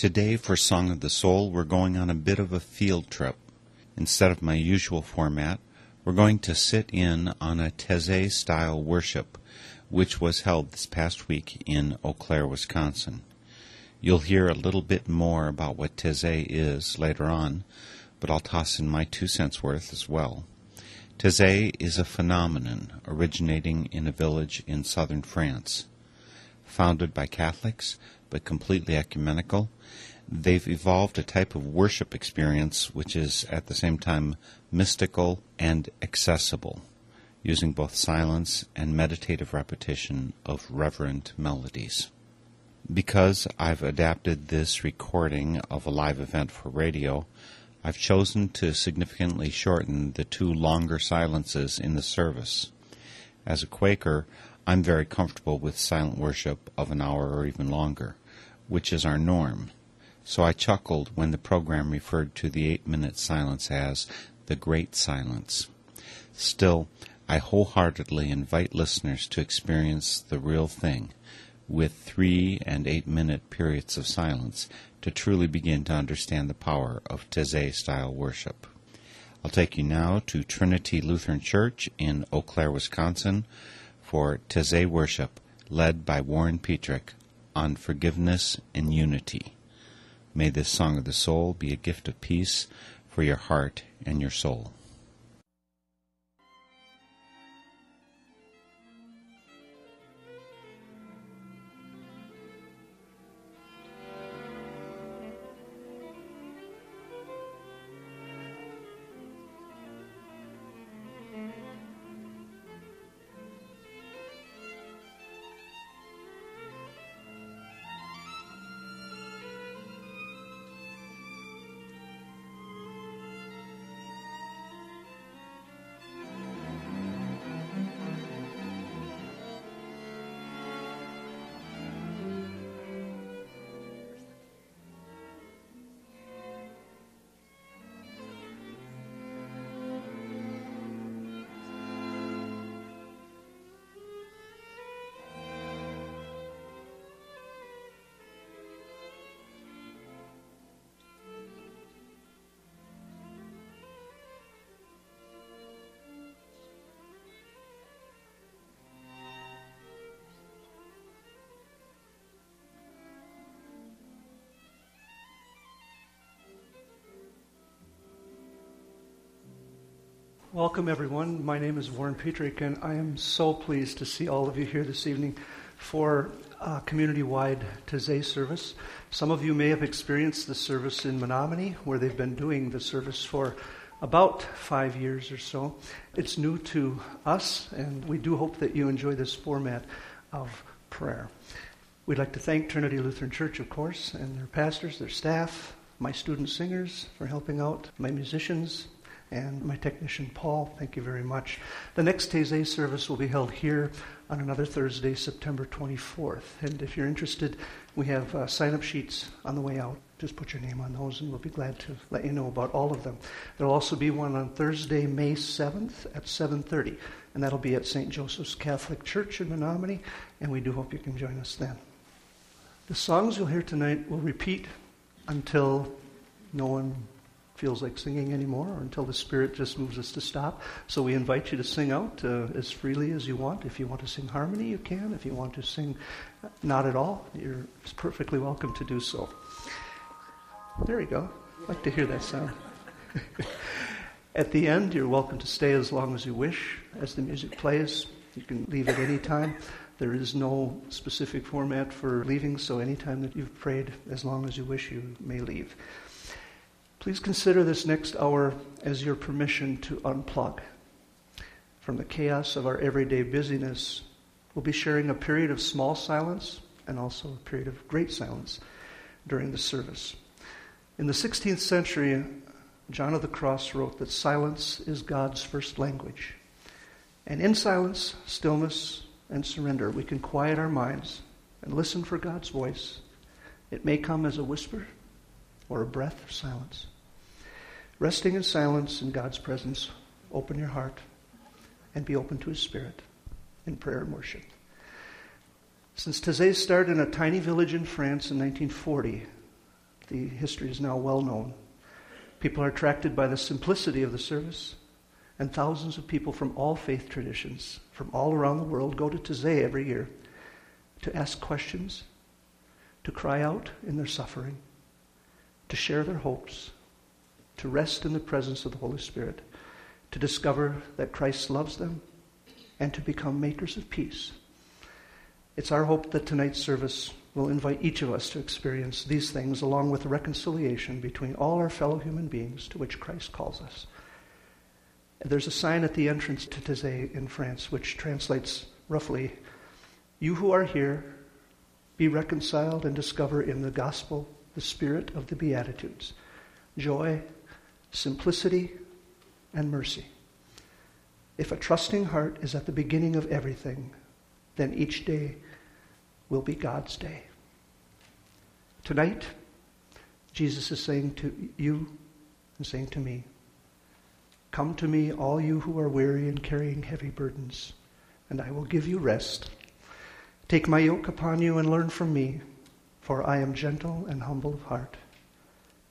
Today, for Song of the Soul, we're going on a bit of a field trip. Instead of my usual format, we're going to sit in on a Taizé style worship, which was held this past week in Eau Claire, Wisconsin. You'll hear a little bit more about what Taizé is later on, but I'll toss in my two cents worth as well. Taizé is a phenomenon originating in a village in southern France. Founded by Catholics, but completely ecumenical, they've evolved a type of worship experience which is at the same time mystical and accessible, using both silence and meditative repetition of reverent melodies. Because I've adapted this recording of a live event for radio, I've chosen to significantly shorten the two longer silences in the service. As a Quaker, I'm very comfortable with silent worship of an hour or even longer, which is our norm. So I chuckled when the program referred to the eight minute silence as the Great Silence. Still, I wholeheartedly invite listeners to experience the real thing with three and eight minute periods of silence to truly begin to understand the power of Taizé style worship. I'll take you now to Trinity Lutheran Church in Eau Claire, Wisconsin for Taizé worship led by Warren Petrick on forgiveness and unity. May this song of the soul be a gift of peace for your heart and your soul. Welcome, everyone. My name is Warren Petrick, and I am so pleased to see all of you here this evening for uh, a community wide Taizé service. Some of you may have experienced the service in Menomonie, where they've been doing the service for about five years or so. It's new to us, and we do hope that you enjoy this format of prayer. We'd like to thank Trinity Lutheran Church, of course, and their pastors, their staff, my student singers for helping out, my musicians, and my technician Paul. Thank you very much. The next Taizé service will be held here on another Thursday, September 24th. And if you're interested, we have uh, sign up sheets on the way out. Just put your name on those, and we'll be glad to let you know about all of them. There'll also be one on Thursday, May 7th at 7:30, and that'll be at St. Joseph's Catholic Church in Menomonie, and we do hope you can join us then. The songs you'll hear tonight will repeat until no one feels like singing anymore or until the Spirit just moves us to stop. So we invite you to sing out uh, as freely as you want. If you want to sing harmony, you can. If you want to sing not at all, you're perfectly welcome to do so. There you go. I'd like to hear that sound. at the end, you're welcome to stay as long as you wish as the music plays. You can leave at any time. There is no specific format for leaving, so anytime that you've prayed, as long as you wish, you may leave. Please consider this next hour as your permission to unplug. From the chaos of our everyday busyness, we'll be sharing a period of small silence and also a period of great silence during the service. In the 16th century, John of the Cross wrote that silence is God's first language. And in silence, stillness, and surrender, we can quiet our minds and listen for God's voice. It may come as a whisper or a breath of silence. Resting in silence in God's presence, open your heart and be open to His Spirit in prayer and worship. Since Taizé started in a tiny village in France in 1940, the history is now well known. People are attracted by the simplicity of the service and thousands of people from all faith traditions, from all around the world, go to Taizé every year to ask questions, to cry out in their suffering, to share their hopes, to rest in the presence of the Holy Spirit, to discover that Christ loves them, and to become makers of peace. It's our hope that tonight's service will invite each of us to experience these things along with reconciliation between all our fellow human beings to which Christ calls us. There's a sign at the entrance to Taizé in France which translates roughly You who are here, be reconciled and discover in the gospel the spirit of the Beatitudes joy, simplicity, and mercy. If a trusting heart is at the beginning of everything, then each day will be God's day. Tonight, Jesus is saying to you and saying to me, Come to me, all you who are weary and carrying heavy burdens, and I will give you rest. Take my yoke upon you and learn from me, for I am gentle and humble of heart,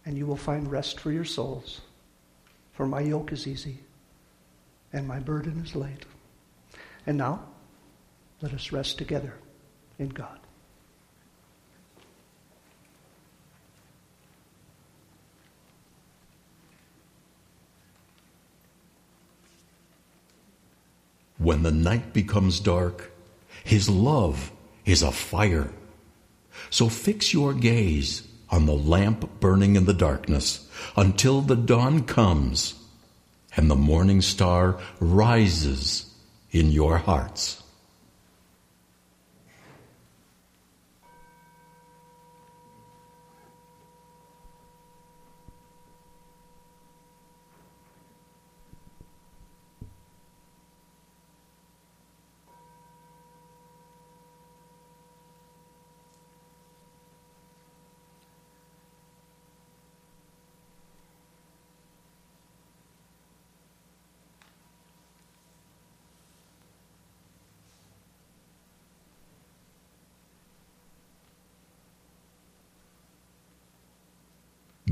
and you will find rest for your souls. For my yoke is easy, and my burden is light. And now, let us rest together in God. When the night becomes dark, His love is a fire. So fix your gaze on the lamp burning in the darkness until the dawn comes and the morning star rises in your hearts.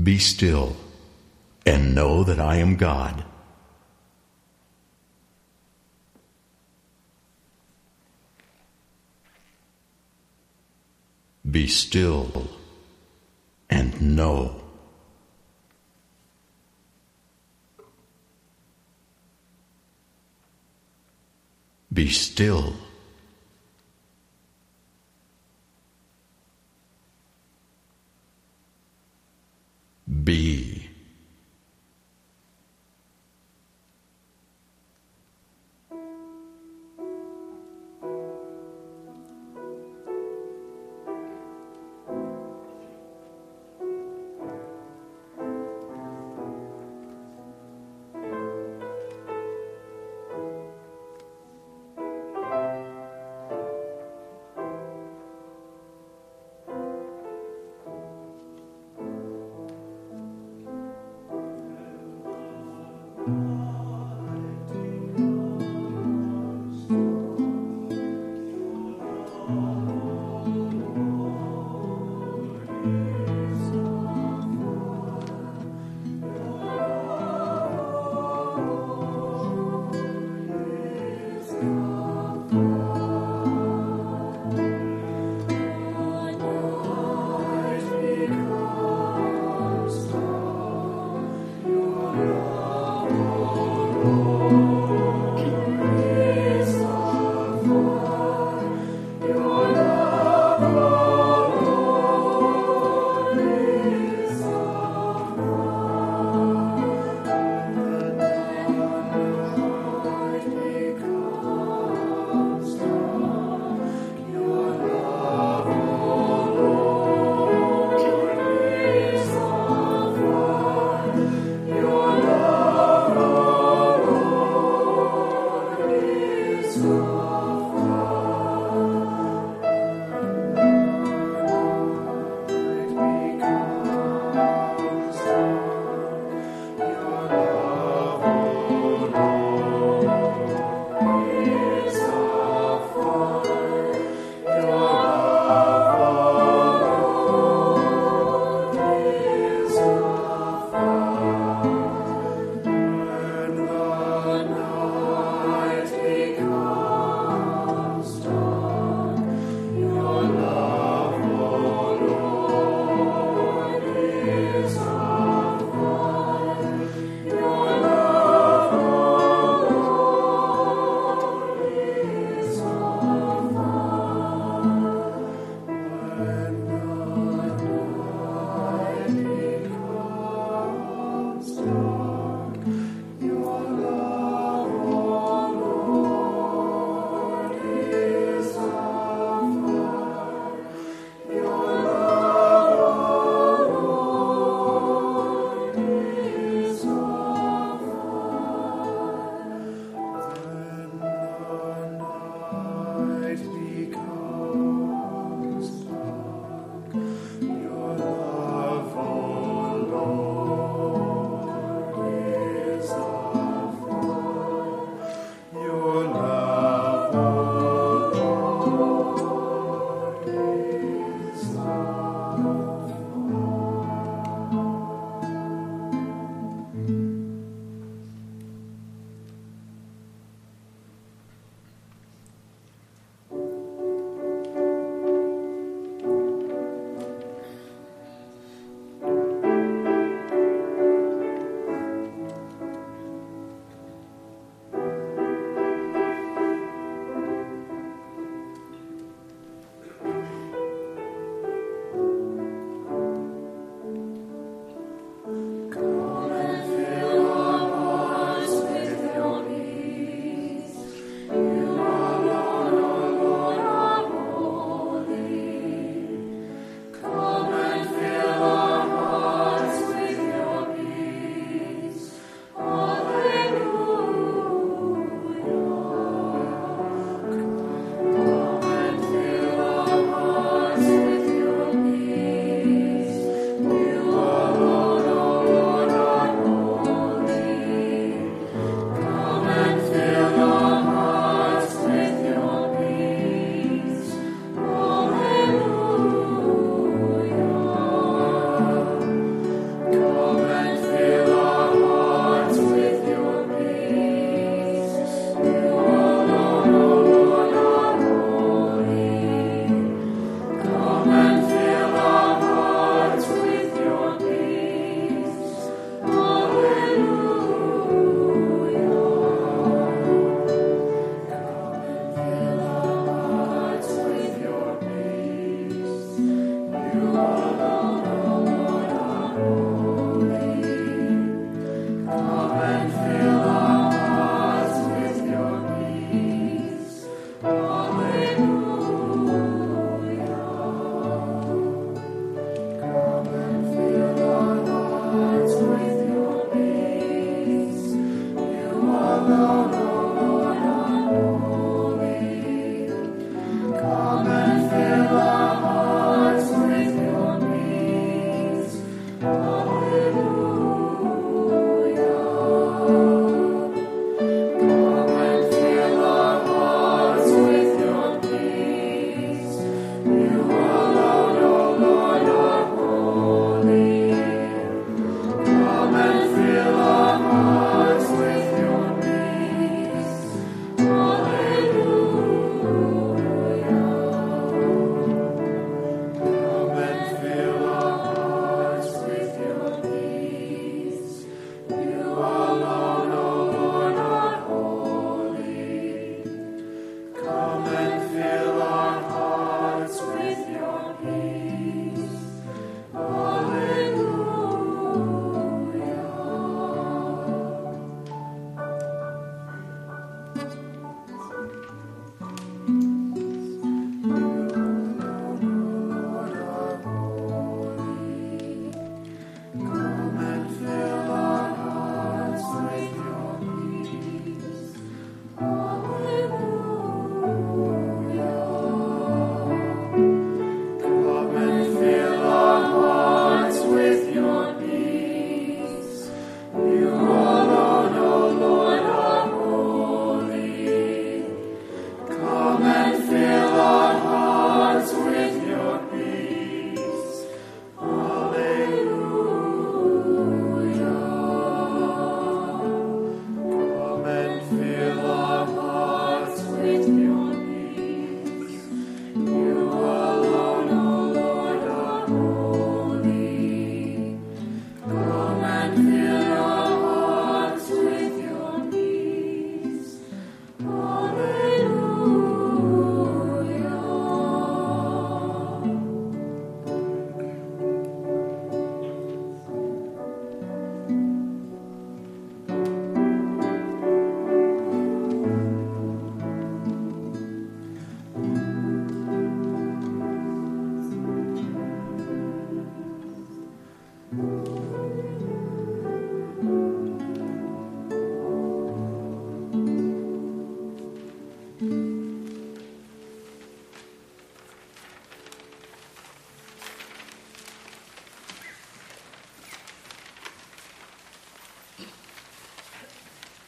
Be still and know that I am God. Be still and know. Be still. Be.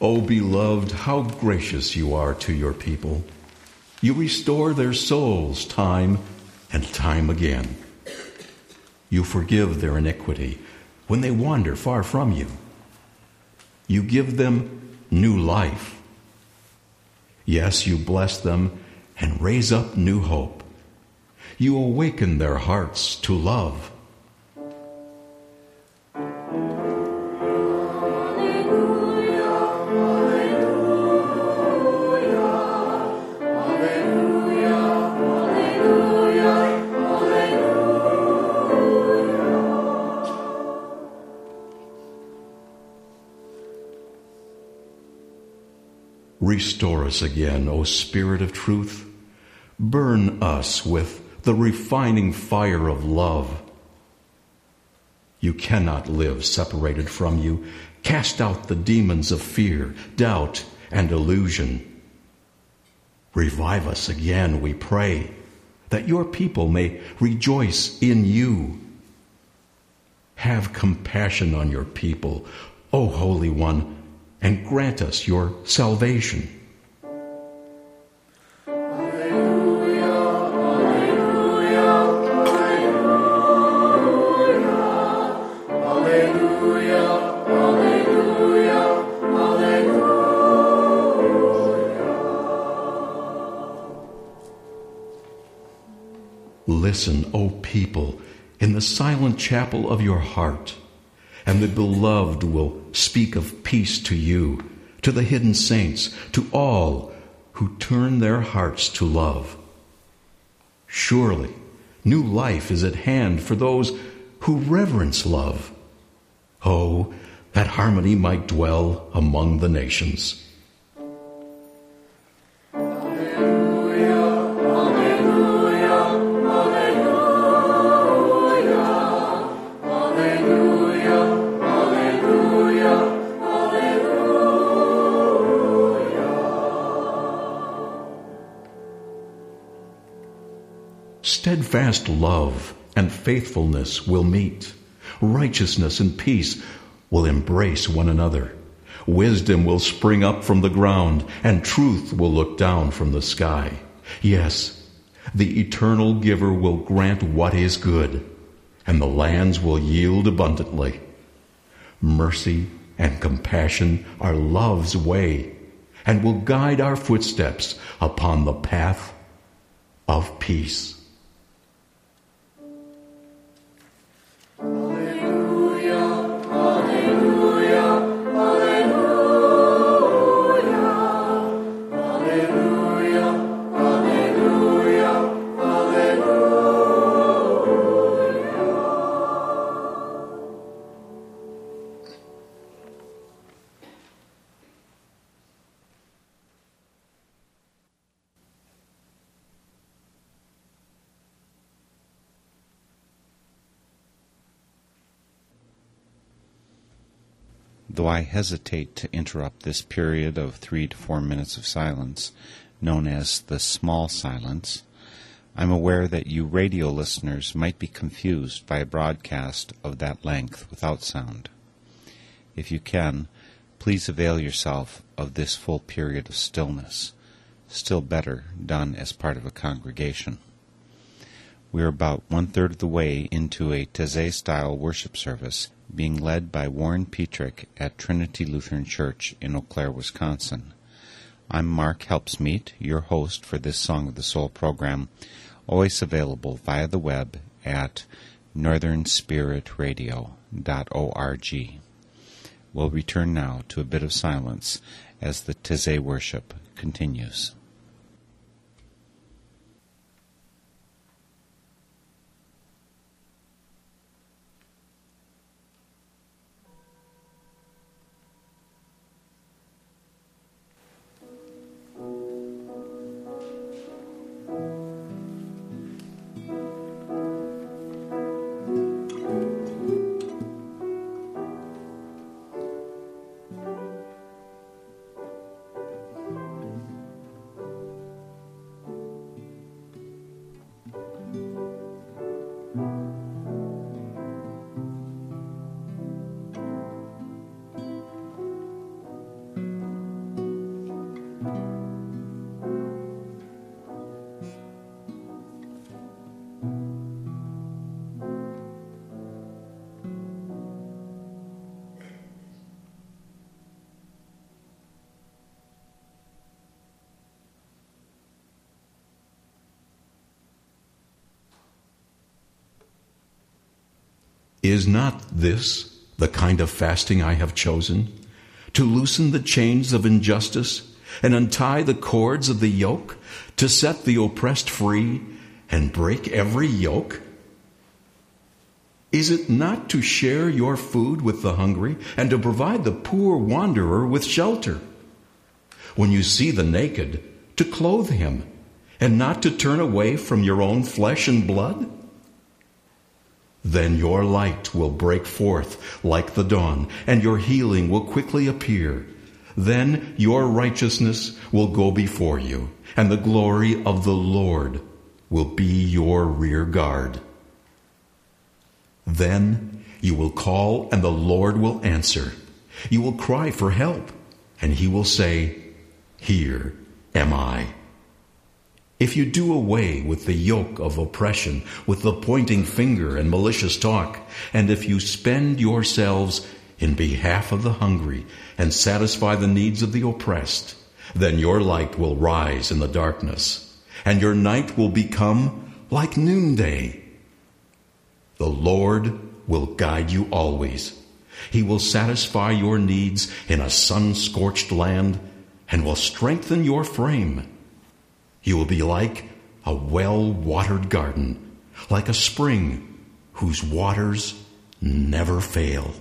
O beloved, how gracious you are to your people. You restore their souls time and time again. You forgive their iniquity when they wander far from you. You give them new life. Yes, you bless them and raise up new hope. You awaken their hearts to love. Again, O Spirit of truth. Burn us with the refining fire of love. You cannot live separated from you. Cast out the demons of fear, doubt, and illusion. Revive us again, we pray, that your people may rejoice in you. Have compassion on your people, O Holy One and grant us your salvation. Listen, O people, in the silent chapel of your heart and the beloved will speak of peace to you, to the hidden saints, to all who turn their hearts to love. Surely, new life is at hand for those who reverence love. Oh, that harmony might dwell among the nations. Steadfast love and faithfulness will meet. Righteousness and peace will embrace one another. Wisdom will spring up from the ground, and truth will look down from the sky. Yes, the eternal giver will grant what is good, and the lands will yield abundantly. Mercy and compassion are love's way, and will guide our footsteps upon the path of peace. Though I hesitate to interrupt this period of three to four minutes of silence, known as the small silence, I'm aware that you radio listeners might be confused by a broadcast of that length without sound. If you can, please avail yourself of this full period of stillness, still better done as part of a congregation. We are about one third of the way into a Taizé style worship service being led by Warren Petrick at Trinity Lutheran Church in Eau Claire, Wisconsin. I'm Mark Helpsmeet, your host for this Song of the Soul program, always available via the web at northernspiritradio.org. We'll return now to a bit of silence as the Taizé worship continues. Is not this the kind of fasting I have chosen? To loosen the chains of injustice and untie the cords of the yoke, to set the oppressed free and break every yoke? Is it not to share your food with the hungry and to provide the poor wanderer with shelter? When you see the naked, to clothe him and not to turn away from your own flesh and blood? Then your light will break forth like the dawn, and your healing will quickly appear. Then your righteousness will go before you, and the glory of the Lord will be your rear guard. Then you will call, and the Lord will answer. You will cry for help, and he will say, Here am I. If you do away with the yoke of oppression, with the pointing finger and malicious talk, and if you spend yourselves in behalf of the hungry and satisfy the needs of the oppressed, then your light will rise in the darkness, and your night will become like noonday. The Lord will guide you always. He will satisfy your needs in a sun scorched land and will strengthen your frame. You will be like a well watered garden, like a spring whose waters never fail.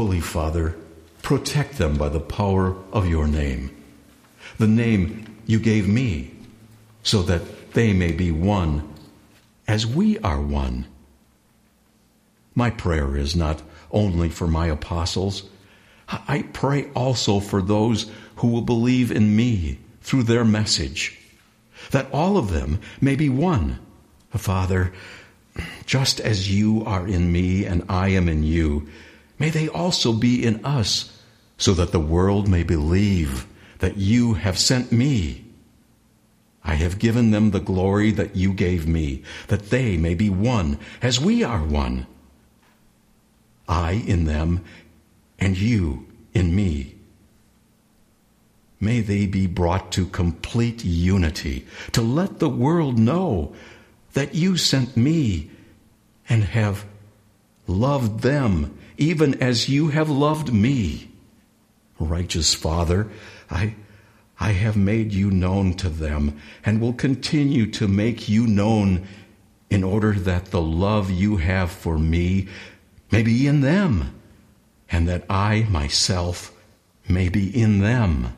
Holy Father, protect them by the power of your name, the name you gave me, so that they may be one as we are one. My prayer is not only for my apostles, I pray also for those who will believe in me through their message, that all of them may be one. Father, just as you are in me and I am in you, may they also be in us, so that the world may believe that you have sent me. I have given them the glory that you gave me, that they may be one as we are one. I in them, and you in me. May they be brought to complete unity, to let the world know that you sent me and have loved them even as you have loved me. Righteous Father, I, I have made you known to them and will continue to make you known in order that the love you have for me may be in them and that I myself may be in them.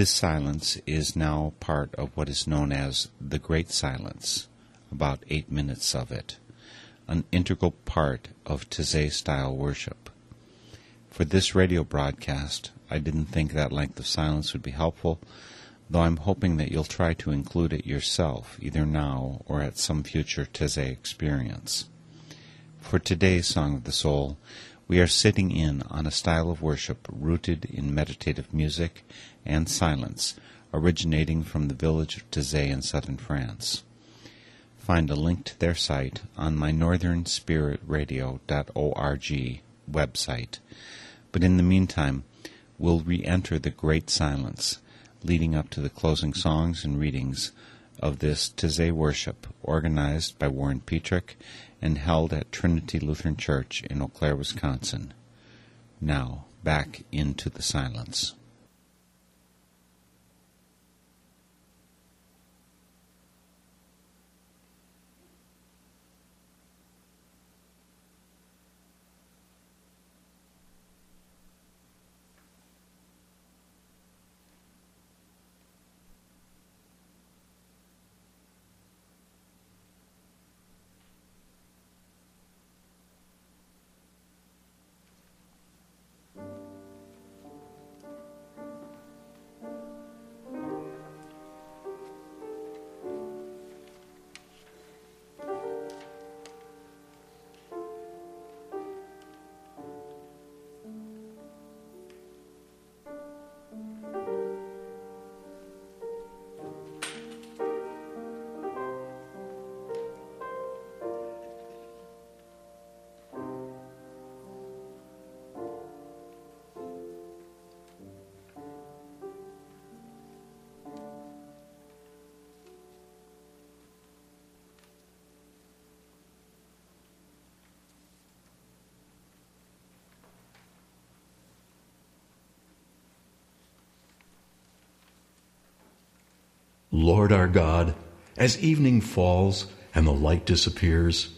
This silence is now part of what is known as the Great Silence, about eight minutes of it, an integral part of Taizé style worship. For this radio broadcast, I didn't think that length of silence would be helpful, though I'm hoping that you'll try to include it yourself, either now or at some future Taizé experience. For today's Song of the Soul, we are sitting in on a style of worship rooted in meditative music and silence, originating from the village of Taizé in southern France. Find a link to their site on my northernspiritradio.org website. But in the meantime, we'll re-enter the great silence, leading up to the closing songs and readings of this Taizé worship, organized by Warren Petrick and held at Trinity Lutheran Church in Eau Claire, Wisconsin. Now, back into the silence. Lord our God, as evening falls and the light disappears,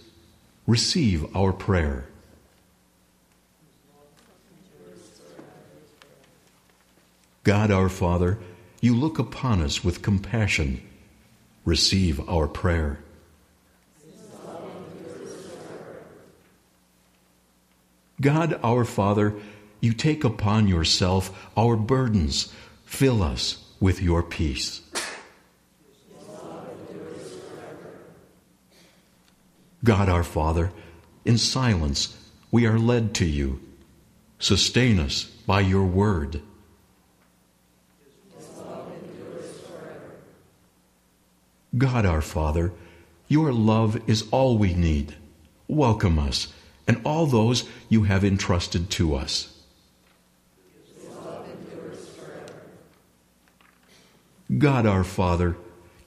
receive our prayer. God our Father, you look upon us with compassion. Receive our prayer. God our Father, you take upon yourself our burdens. Fill us with your peace. God our Father, in silence we are led to you. Sustain us by your word. God our Father, your love is all we need. Welcome us and all those you have entrusted to us. God our Father,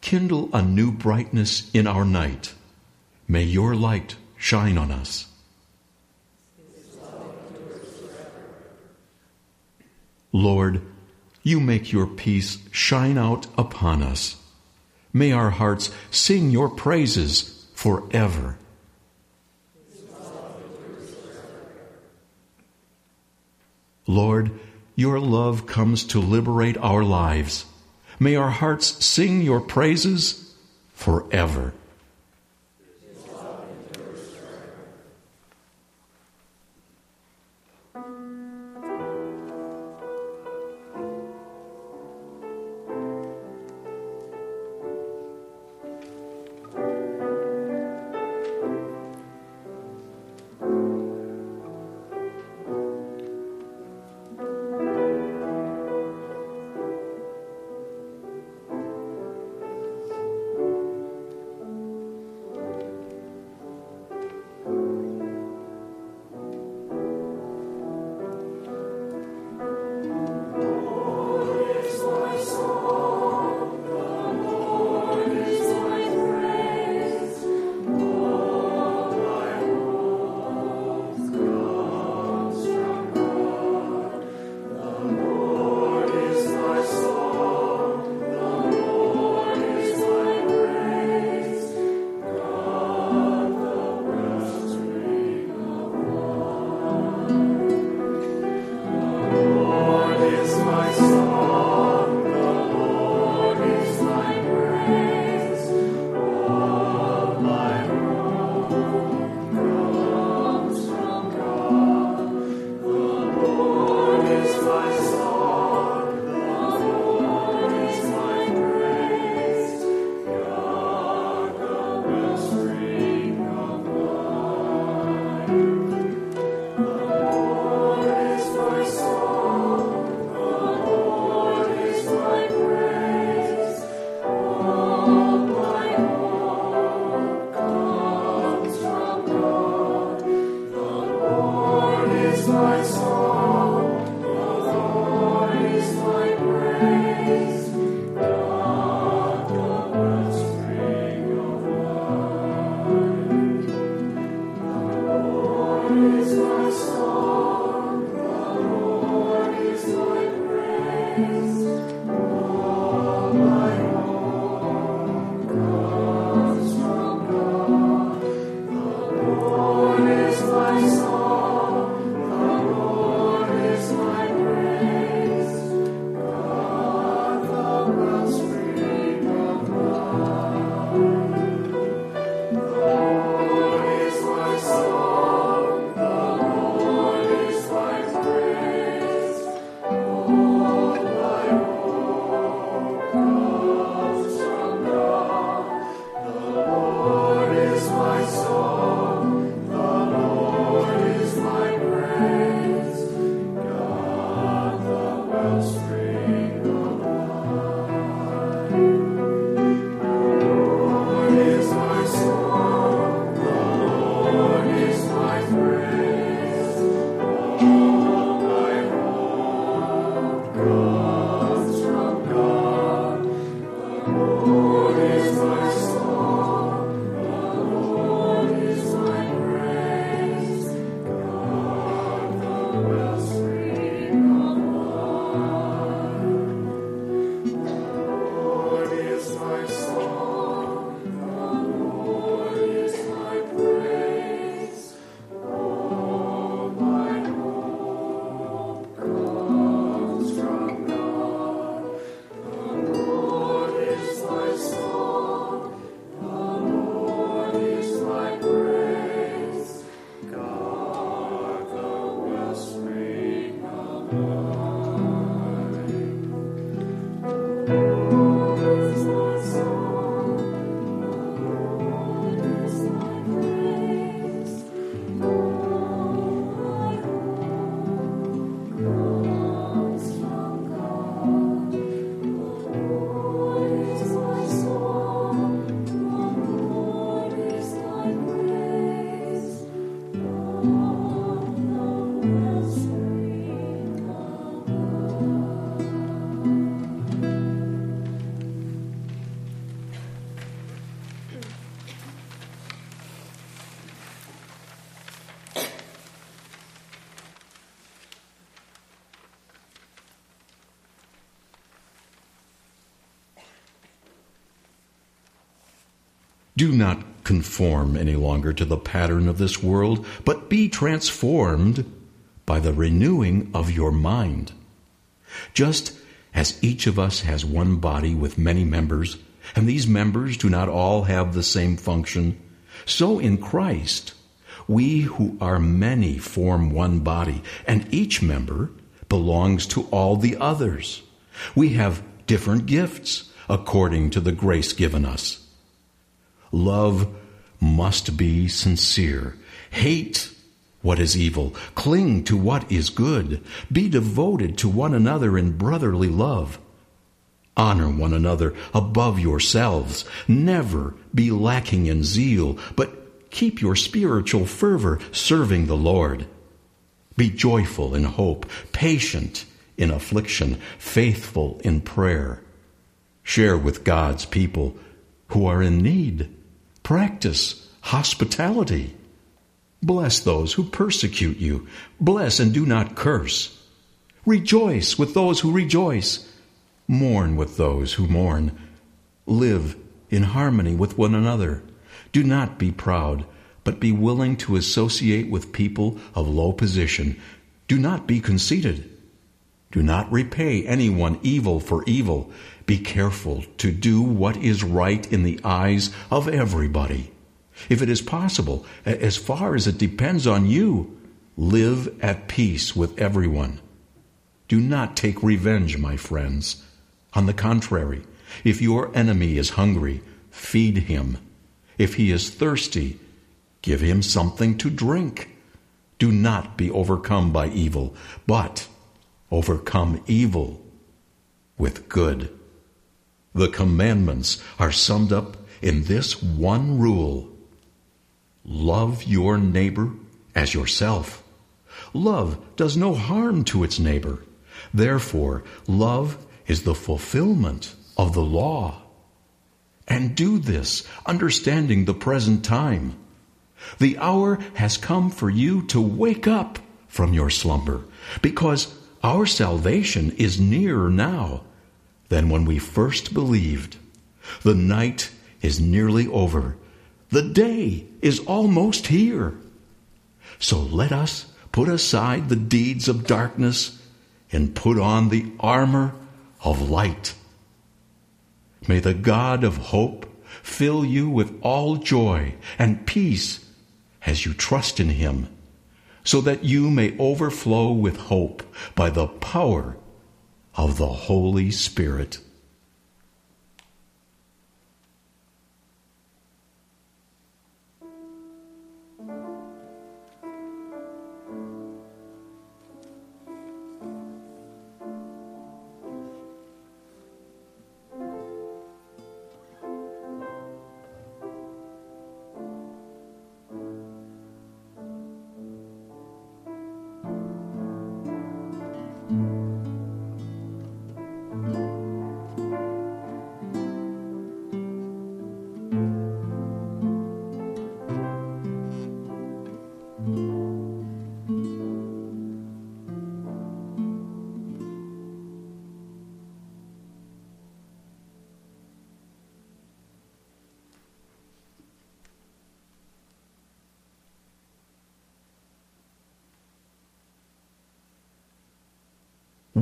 kindle a new brightness in our night. May your light shine on us. Lord, you make your peace shine out upon us. May our hearts sing your praises forever. Lord, your love comes to liberate our lives. May our hearts sing your praises forever. Do not conform any longer to the pattern of this world, but be transformed by the renewing of your mind. Just as each of us has one body with many members, and these members do not all have the same function, so in Christ, we who are many form one body, and each member belongs to all the others. We have different gifts according to the grace given us. Love must be sincere. Hate what is evil. Cling to what is good. Be devoted to one another in brotherly love. Honor one another above yourselves. Never be lacking in zeal, but keep your spiritual fervor serving the Lord. Be joyful in hope, patient in affliction, faithful in prayer. Share with God's people who are in need. Practice hospitality. Bless those who persecute you. Bless and do not curse. Rejoice with those who rejoice. Mourn with those who mourn. Live in harmony with one another. Do not be proud, but be willing to associate with people of low position. Do not be conceited. Do not repay anyone evil for evil. Be careful to do what is right in the eyes of everybody. If it is possible, as far as it depends on you, live at peace with everyone. Do not take revenge, my friends. On the contrary, if your enemy is hungry, feed him. If he is thirsty, give him something to drink. Do not be overcome by evil, but overcome evil with good. The commandments are summed up in this one rule Love your neighbor as yourself. Love does no harm to its neighbor. Therefore, love is the fulfillment of the law. And do this, understanding the present time. The hour has come for you to wake up from your slumber, because our salvation is nearer now than when we first believed. The night is nearly over the day is almost here. So let us put aside the deeds of darkness and put on the armor of light. May the God of hope fill you with all joy and peace as you trust in him, so that you may overflow with hope by the power of the Holy Spirit.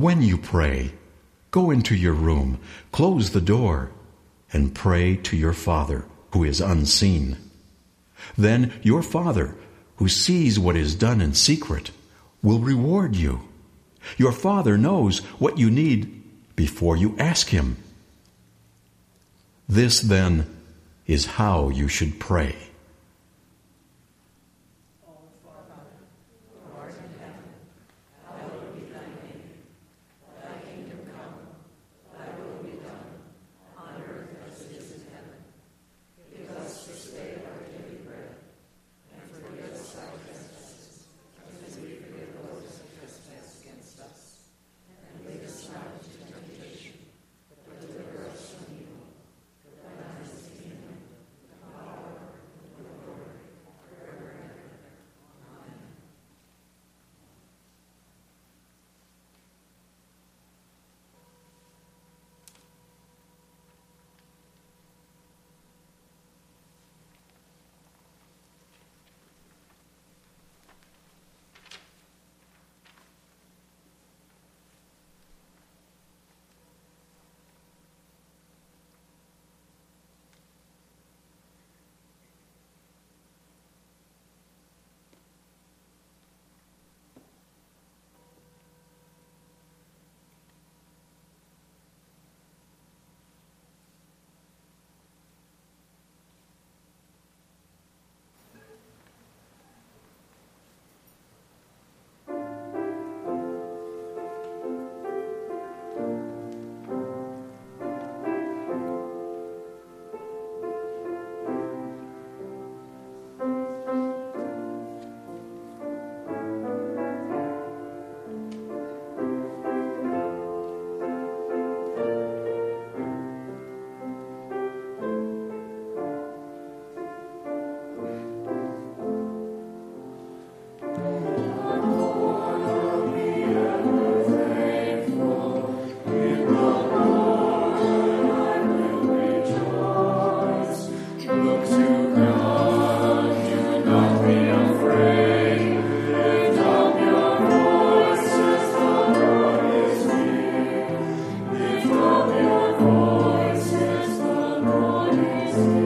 When you pray, go into your room, close the door, and pray to your Father who is unseen. Then your Father, who sees what is done in secret, will reward you. Your Father knows what you need before you ask Him. This, then, is how you should pray. life.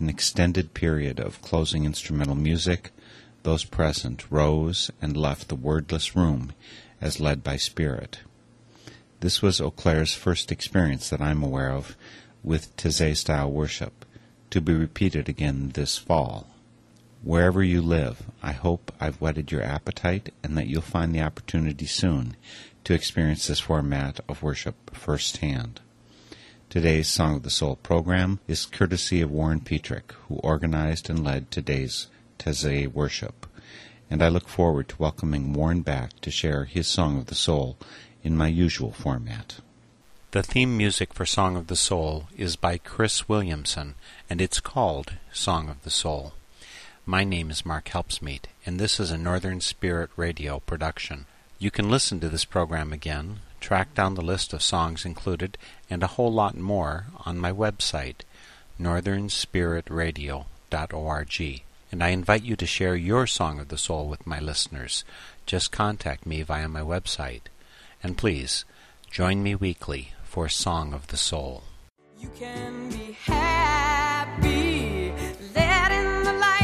An extended period of closing instrumental music, those present rose and left the wordless room as led by spirit. This was Eau Claire's first experience that I'm aware of with Taizé style worship, to be repeated again this fall. Wherever you live, I hope I've whetted your appetite and that you'll find the opportunity soon to experience this format of worship firsthand. Today's Song of the Soul program is courtesy of Warren Petrick, who organized and led today's Taizé worship, and I look forward to welcoming Warren back to share his Song of the Soul in my usual format. The theme music for Song of the Soul is by Chris Williamson, and it's called Song of the Soul. My name is Mark Helpsmeet, and this is a Northern Spirit Radio production. You can listen to this program again, track down the list of songs included, and a whole lot more on my website, northernspiritradio.org. And I invite you to share your Song of the Soul with my listeners. Just contact me via my website. And please, join me weekly for Song of the Soul. You can be happy. Let in the light,